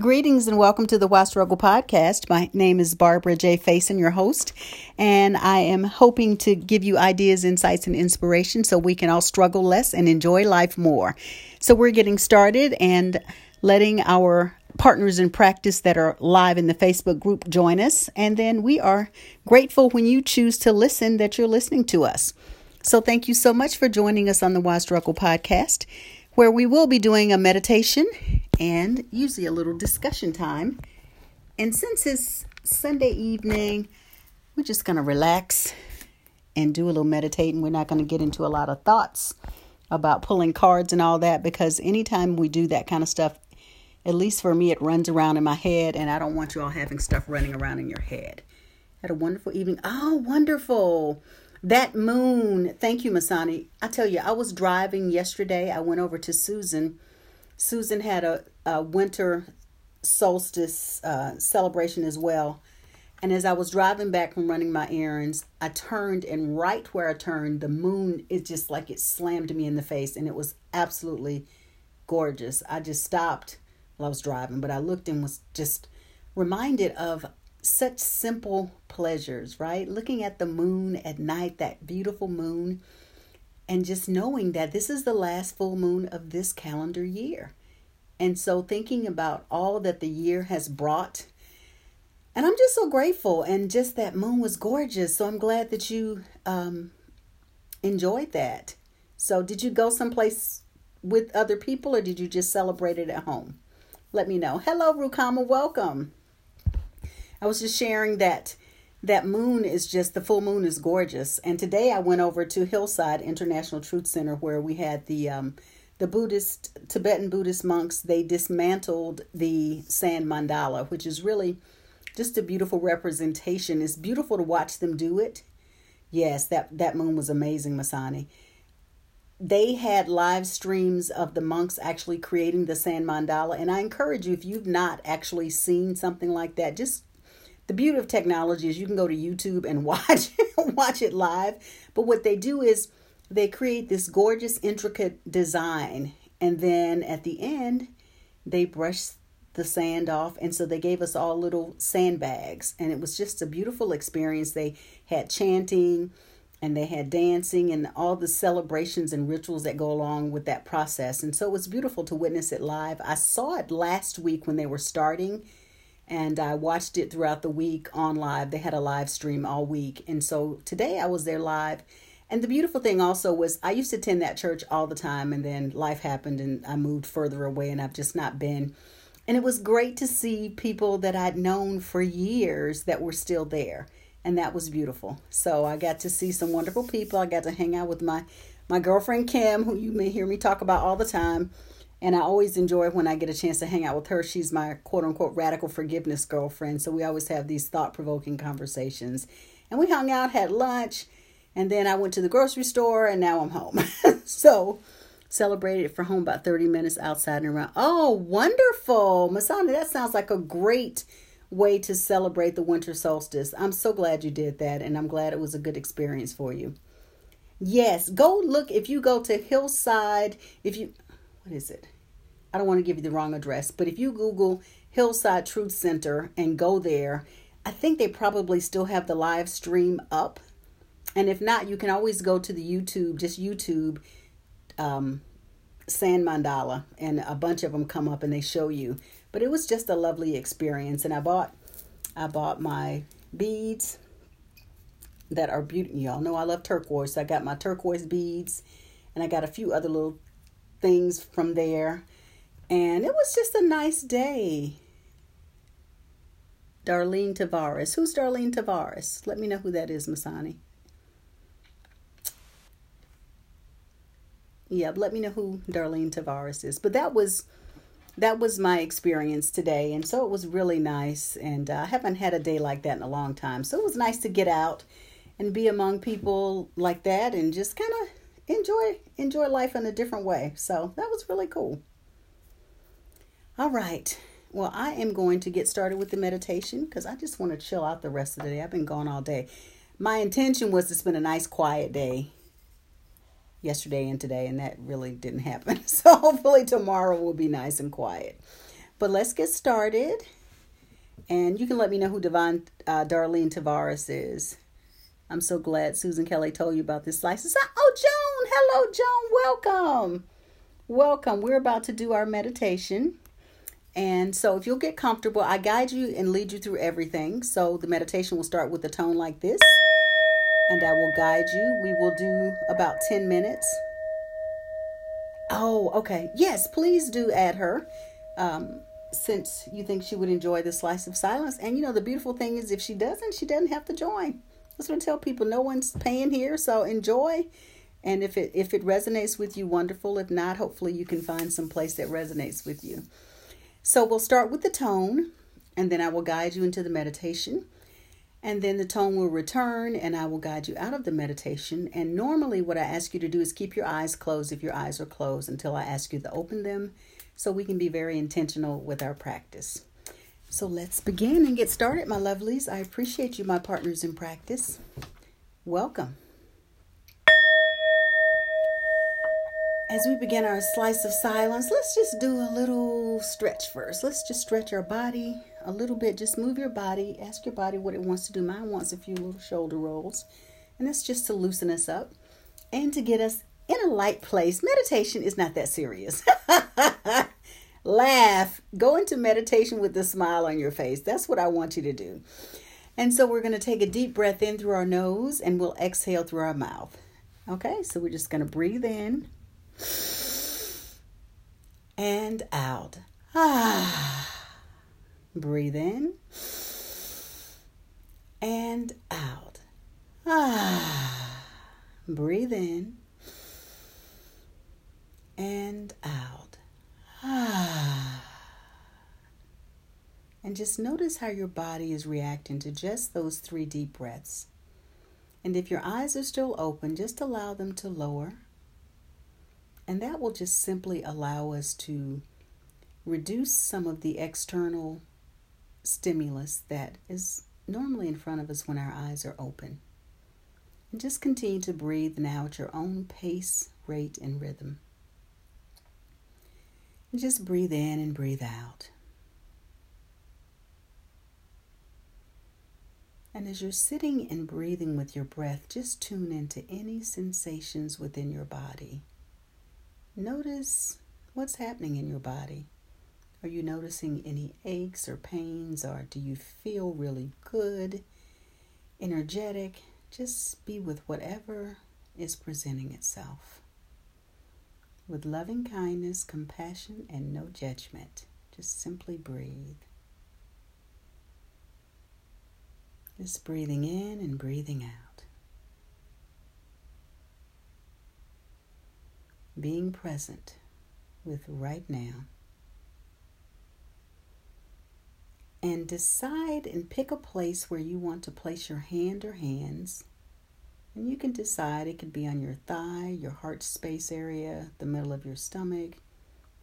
Greetings and welcome to the Why Struggle podcast. My name is Barbara J. Faison, your host, and I am hoping to give you ideas, insights, and inspiration so we can all struggle less and enjoy life more. So, we're getting started and letting our partners in practice that are live in the Facebook group join us. And then we are grateful when you choose to listen that you're listening to us. So, thank you so much for joining us on the Why Struggle podcast, where we will be doing a meditation and usually a little discussion time. And since it's Sunday evening, we're just going to relax and do a little meditating. We're not going to get into a lot of thoughts about pulling cards and all that because anytime we do that kind of stuff, at least for me, it runs around in my head, and I don't want you all having stuff running around in your head. Had a wonderful evening. Oh, wonderful. That moon. Thank you, Masani. I tell you, I was driving yesterday. I went over to Susan Susan had a, a winter solstice uh, celebration as well. And as I was driving back from running my errands, I turned, and right where I turned, the moon, it just like it slammed me in the face, and it was absolutely gorgeous. I just stopped while I was driving, but I looked and was just reminded of such simple pleasures, right? Looking at the moon at night, that beautiful moon and just knowing that this is the last full moon of this calendar year. And so thinking about all that the year has brought. And I'm just so grateful. And just that moon was gorgeous. So I'm glad that you um, enjoyed that. So, did you go someplace with other people or did you just celebrate it at home? Let me know. Hello, Rukama. Welcome. I was just sharing that that moon is just the full moon is gorgeous. And today I went over to Hillside International Truth Center where we had the um, the Buddhist Tibetan Buddhist monks. They dismantled the sand mandala, which is really just a beautiful representation. It's beautiful to watch them do it. Yes, that that moon was amazing, Masani. They had live streams of the monks actually creating the sand mandala, and I encourage you if you've not actually seen something like that, just the beauty of technology is you can go to YouTube and watch watch it live. But what they do is they create this gorgeous, intricate design, and then at the end, they brush the sand off. And so they gave us all little sandbags, and it was just a beautiful experience. They had chanting and they had dancing and all the celebrations and rituals that go along with that process. And so it was beautiful to witness it live. I saw it last week when they were starting and I watched it throughout the week on live. They had a live stream all week. And so today I was there live. And the beautiful thing also was I used to attend that church all the time and then life happened and I moved further away and I've just not been. And it was great to see people that I'd known for years that were still there. And that was beautiful. So I got to see some wonderful people. I got to hang out with my my girlfriend Kim, who you may hear me talk about all the time. And I always enjoy when I get a chance to hang out with her. She's my quote unquote radical forgiveness girlfriend. So we always have these thought provoking conversations. And we hung out, had lunch, and then I went to the grocery store, and now I'm home. so celebrated for home about 30 minutes outside and around. Oh, wonderful. Masani, that sounds like a great way to celebrate the winter solstice. I'm so glad you did that, and I'm glad it was a good experience for you. Yes, go look if you go to Hillside, if you what is it? I don't want to give you the wrong address, but if you Google Hillside Truth Center and go there, I think they probably still have the live stream up. And if not, you can always go to the YouTube, just YouTube um, Sand Mandala, and a bunch of them come up and they show you. But it was just a lovely experience, and I bought, I bought my beads that are beautiful. Y'all know I love turquoise. So I got my turquoise beads, and I got a few other little things from there. And it was just a nice day. Darlene Tavares. Who's Darlene Tavares? Let me know who that is, Masani. Yeah, let me know who Darlene Tavares is. But that was that was my experience today, and so it was really nice. And uh, I haven't had a day like that in a long time, so it was nice to get out and be among people like that, and just kind of enjoy enjoy life in a different way. So that was really cool. All right. Well, I am going to get started with the meditation because I just want to chill out the rest of the day. I've been gone all day. My intention was to spend a nice quiet day yesterday and today, and that really didn't happen. So hopefully tomorrow will be nice and quiet. But let's get started. And you can let me know who Divine uh, Darlene Tavares is. I'm so glad Susan Kelly told you about this slice. Oh, Joan. Hello, Joan. Welcome. Welcome. We're about to do our meditation. And so, if you'll get comfortable, I guide you and lead you through everything. So, the meditation will start with a tone like this, and I will guide you. We will do about 10 minutes. Oh, okay. Yes, please do add her. Um, since you think she would enjoy the slice of silence. And you know, the beautiful thing is, if she doesn't, she doesn't have to join. That's what I tell people. No one's paying here, so enjoy. And if it if it resonates with you, wonderful. If not, hopefully you can find some place that resonates with you. So we'll start with the tone, and then I will guide you into the meditation. And then the tone will return, and I will guide you out of the meditation. And normally, what I ask you to do is keep your eyes closed if your eyes are closed until I ask you to open them so we can be very intentional with our practice. So let's begin and get started, my lovelies. I appreciate you, my partners in practice. Welcome. As we begin our slice of silence, let's just do a little stretch first. Let's just stretch our body a little bit. Just move your body. Ask your body what it wants to do. Mine wants a few little shoulder rolls. And that's just to loosen us up and to get us in a light place. Meditation is not that serious. Laugh. Go into meditation with a smile on your face. That's what I want you to do. And so we're going to take a deep breath in through our nose and we'll exhale through our mouth. Okay, so we're just going to breathe in and out. Ah. Breathe in and out. Ah. Breathe in and out. Ah. And just notice how your body is reacting to just those three deep breaths. And if your eyes are still open, just allow them to lower and that will just simply allow us to reduce some of the external stimulus that is normally in front of us when our eyes are open. And just continue to breathe now at your own pace, rate, and rhythm. And just breathe in and breathe out. And as you're sitting and breathing with your breath, just tune into any sensations within your body. Notice what's happening in your body. Are you noticing any aches or pains, or do you feel really good, energetic? Just be with whatever is presenting itself. With loving kindness, compassion, and no judgment, just simply breathe. Just breathing in and breathing out. Being present with right now. And decide and pick a place where you want to place your hand or hands. And you can decide it could be on your thigh, your heart space area, the middle of your stomach,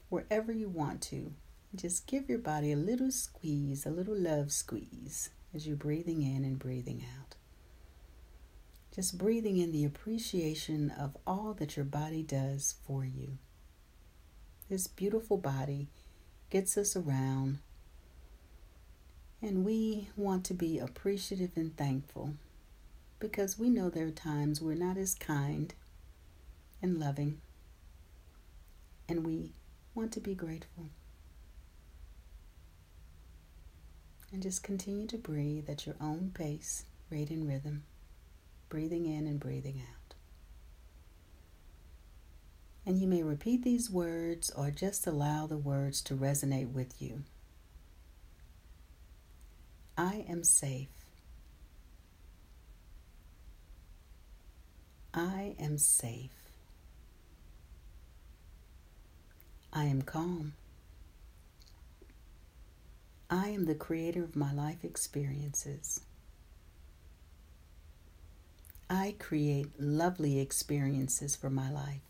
wherever you want to. Just give your body a little squeeze, a little love squeeze as you're breathing in and breathing out. Just breathing in the appreciation of all that your body does for you. This beautiful body gets us around, and we want to be appreciative and thankful because we know there are times we're not as kind and loving, and we want to be grateful. And just continue to breathe at your own pace, rate, and rhythm breathing in and breathing out. And you may repeat these words or just allow the words to resonate with you. I am safe. I am safe. I am calm. I am the creator of my life experiences. I create lovely experiences for my life.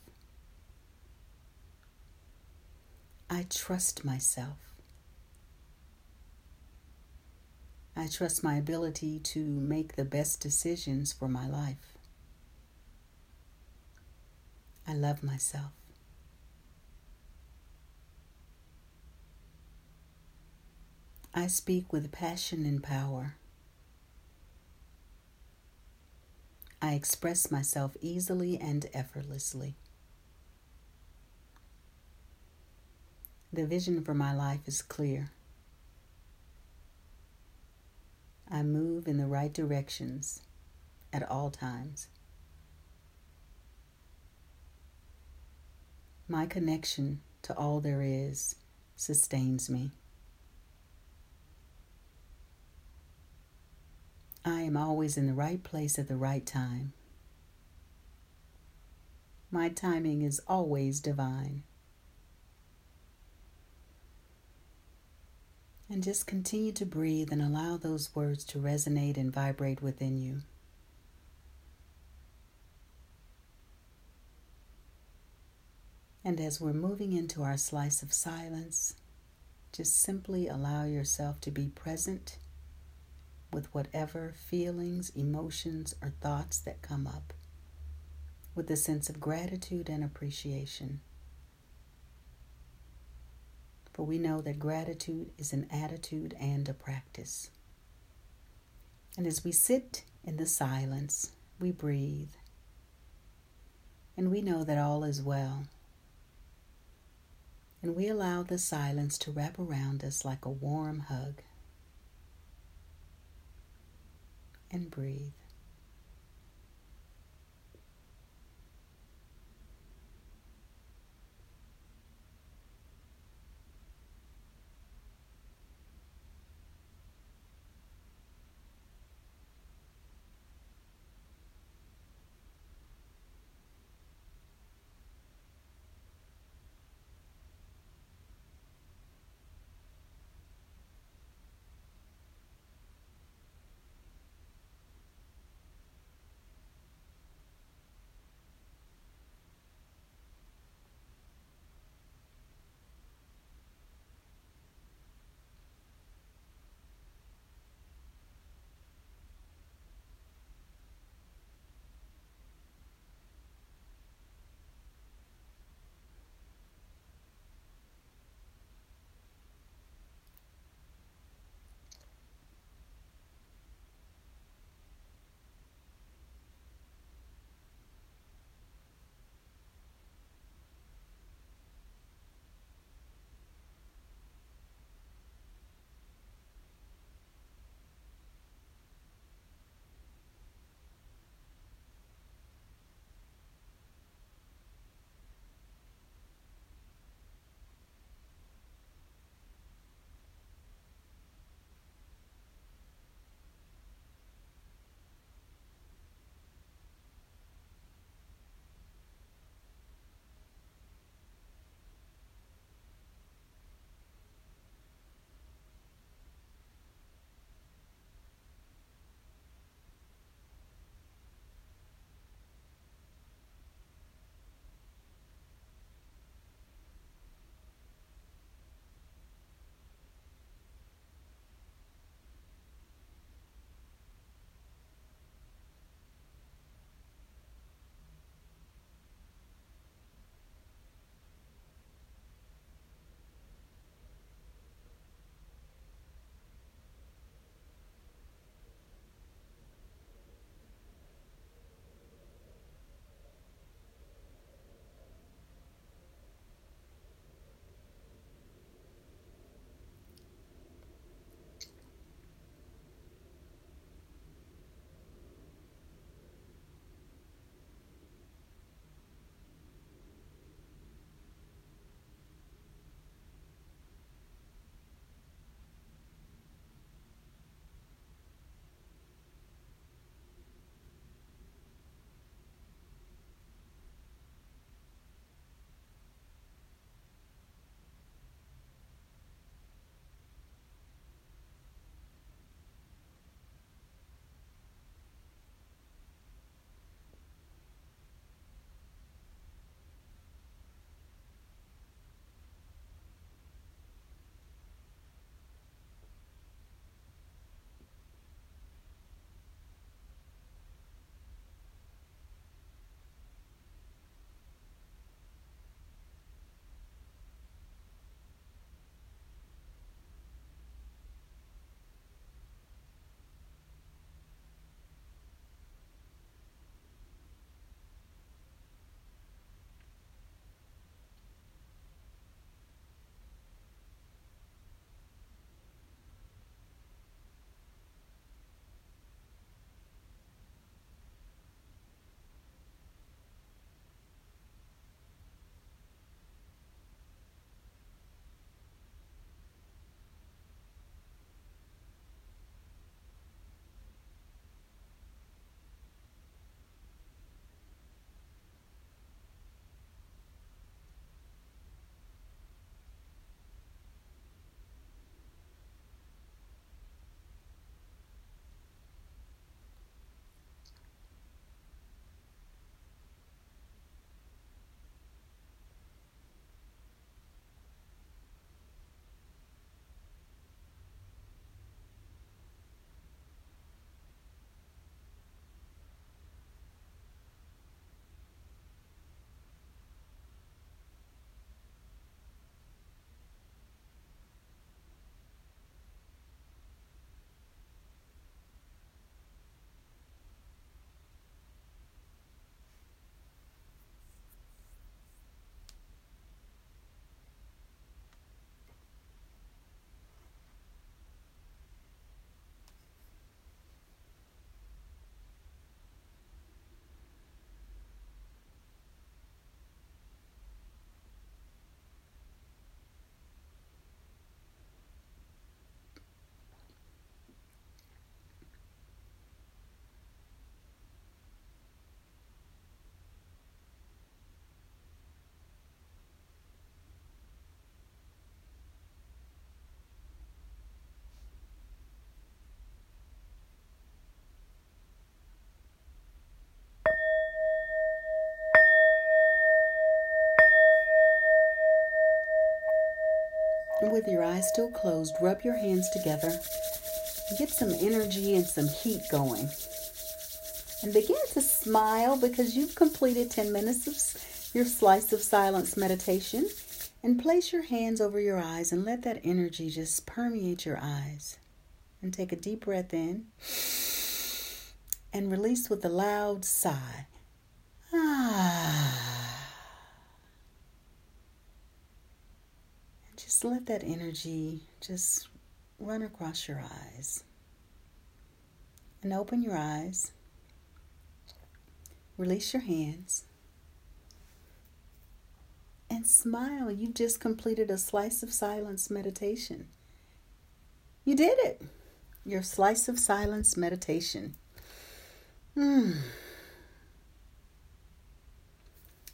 I trust myself. I trust my ability to make the best decisions for my life. I love myself. I speak with passion and power. I express myself easily and effortlessly. The vision for my life is clear. I move in the right directions at all times. My connection to all there is sustains me. I am always in the right place at the right time. My timing is always divine. And just continue to breathe and allow those words to resonate and vibrate within you. And as we're moving into our slice of silence, just simply allow yourself to be present with whatever feelings, emotions, or thoughts that come up, with a sense of gratitude and appreciation. For we know that gratitude is an attitude and a practice. And as we sit in the silence, we breathe. And we know that all is well. And we allow the silence to wrap around us like a warm hug. And breathe. With your eyes still closed, rub your hands together. Get some energy and some heat going. And begin to smile because you've completed 10 minutes of your slice of silence meditation. And place your hands over your eyes and let that energy just permeate your eyes. And take a deep breath in and release with a loud sigh. Ah. And just let that energy just run across your eyes. And open your eyes. Release your hands. And smile. You just completed a slice of silence meditation. You did it. Your slice of silence meditation. Hmm.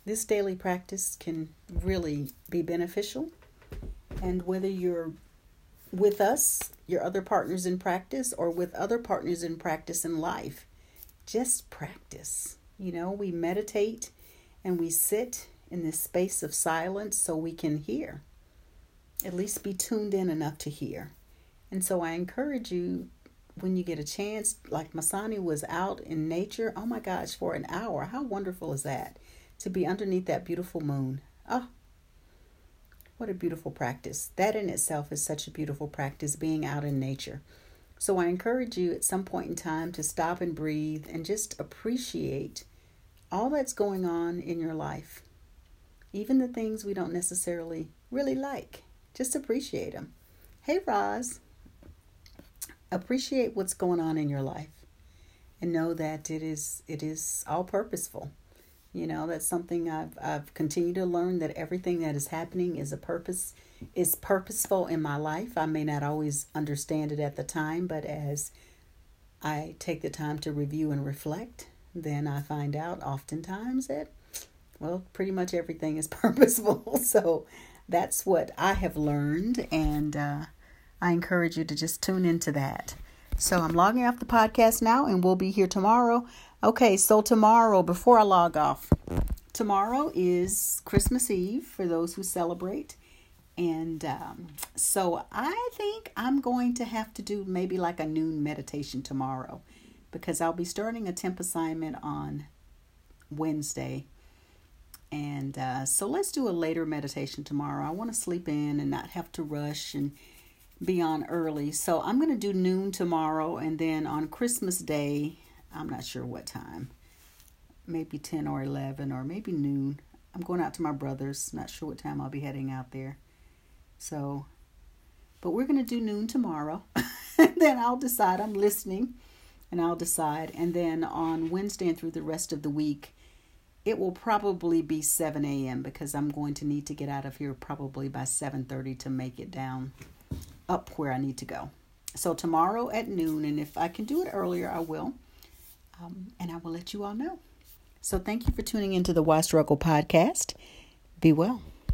This daily practice can really be beneficial. And whether you're with us, your other partners in practice, or with other partners in practice in life, just practice. You know, we meditate and we sit in this space of silence so we can hear, at least be tuned in enough to hear. And so I encourage you when you get a chance, like Masani was out in nature, oh my gosh, for an hour. How wonderful is that? To be underneath that beautiful moon. Oh, what a beautiful practice. That in itself is such a beautiful practice, being out in nature. So I encourage you at some point in time to stop and breathe and just appreciate all that's going on in your life. Even the things we don't necessarily really like. Just appreciate them. Hey, Roz appreciate what's going on in your life and know that it is it is all purposeful you know that's something i've i've continued to learn that everything that is happening is a purpose is purposeful in my life i may not always understand it at the time but as i take the time to review and reflect then i find out oftentimes that well pretty much everything is purposeful so that's what i have learned and uh, I encourage you to just tune into that. So I'm logging off the podcast now and we'll be here tomorrow. Okay, so tomorrow, before I log off, tomorrow is Christmas Eve for those who celebrate. And um, so I think I'm going to have to do maybe like a noon meditation tomorrow because I'll be starting a temp assignment on Wednesday. And uh, so let's do a later meditation tomorrow. I want to sleep in and not have to rush and be on early. So I'm going to do noon tomorrow and then on Christmas Day, I'm not sure what time. Maybe 10 or 11 or maybe noon. I'm going out to my brother's. Not sure what time I'll be heading out there. So, but we're going to do noon tomorrow. then I'll decide. I'm listening and I'll decide. And then on Wednesday and through the rest of the week, it will probably be 7 a.m. because I'm going to need to get out of here probably by 7:30 to make it down up where I need to go. So tomorrow at noon, and if I can do it earlier, I will. Um, and I will let you all know. So thank you for tuning into the Why Struggle podcast. Be well.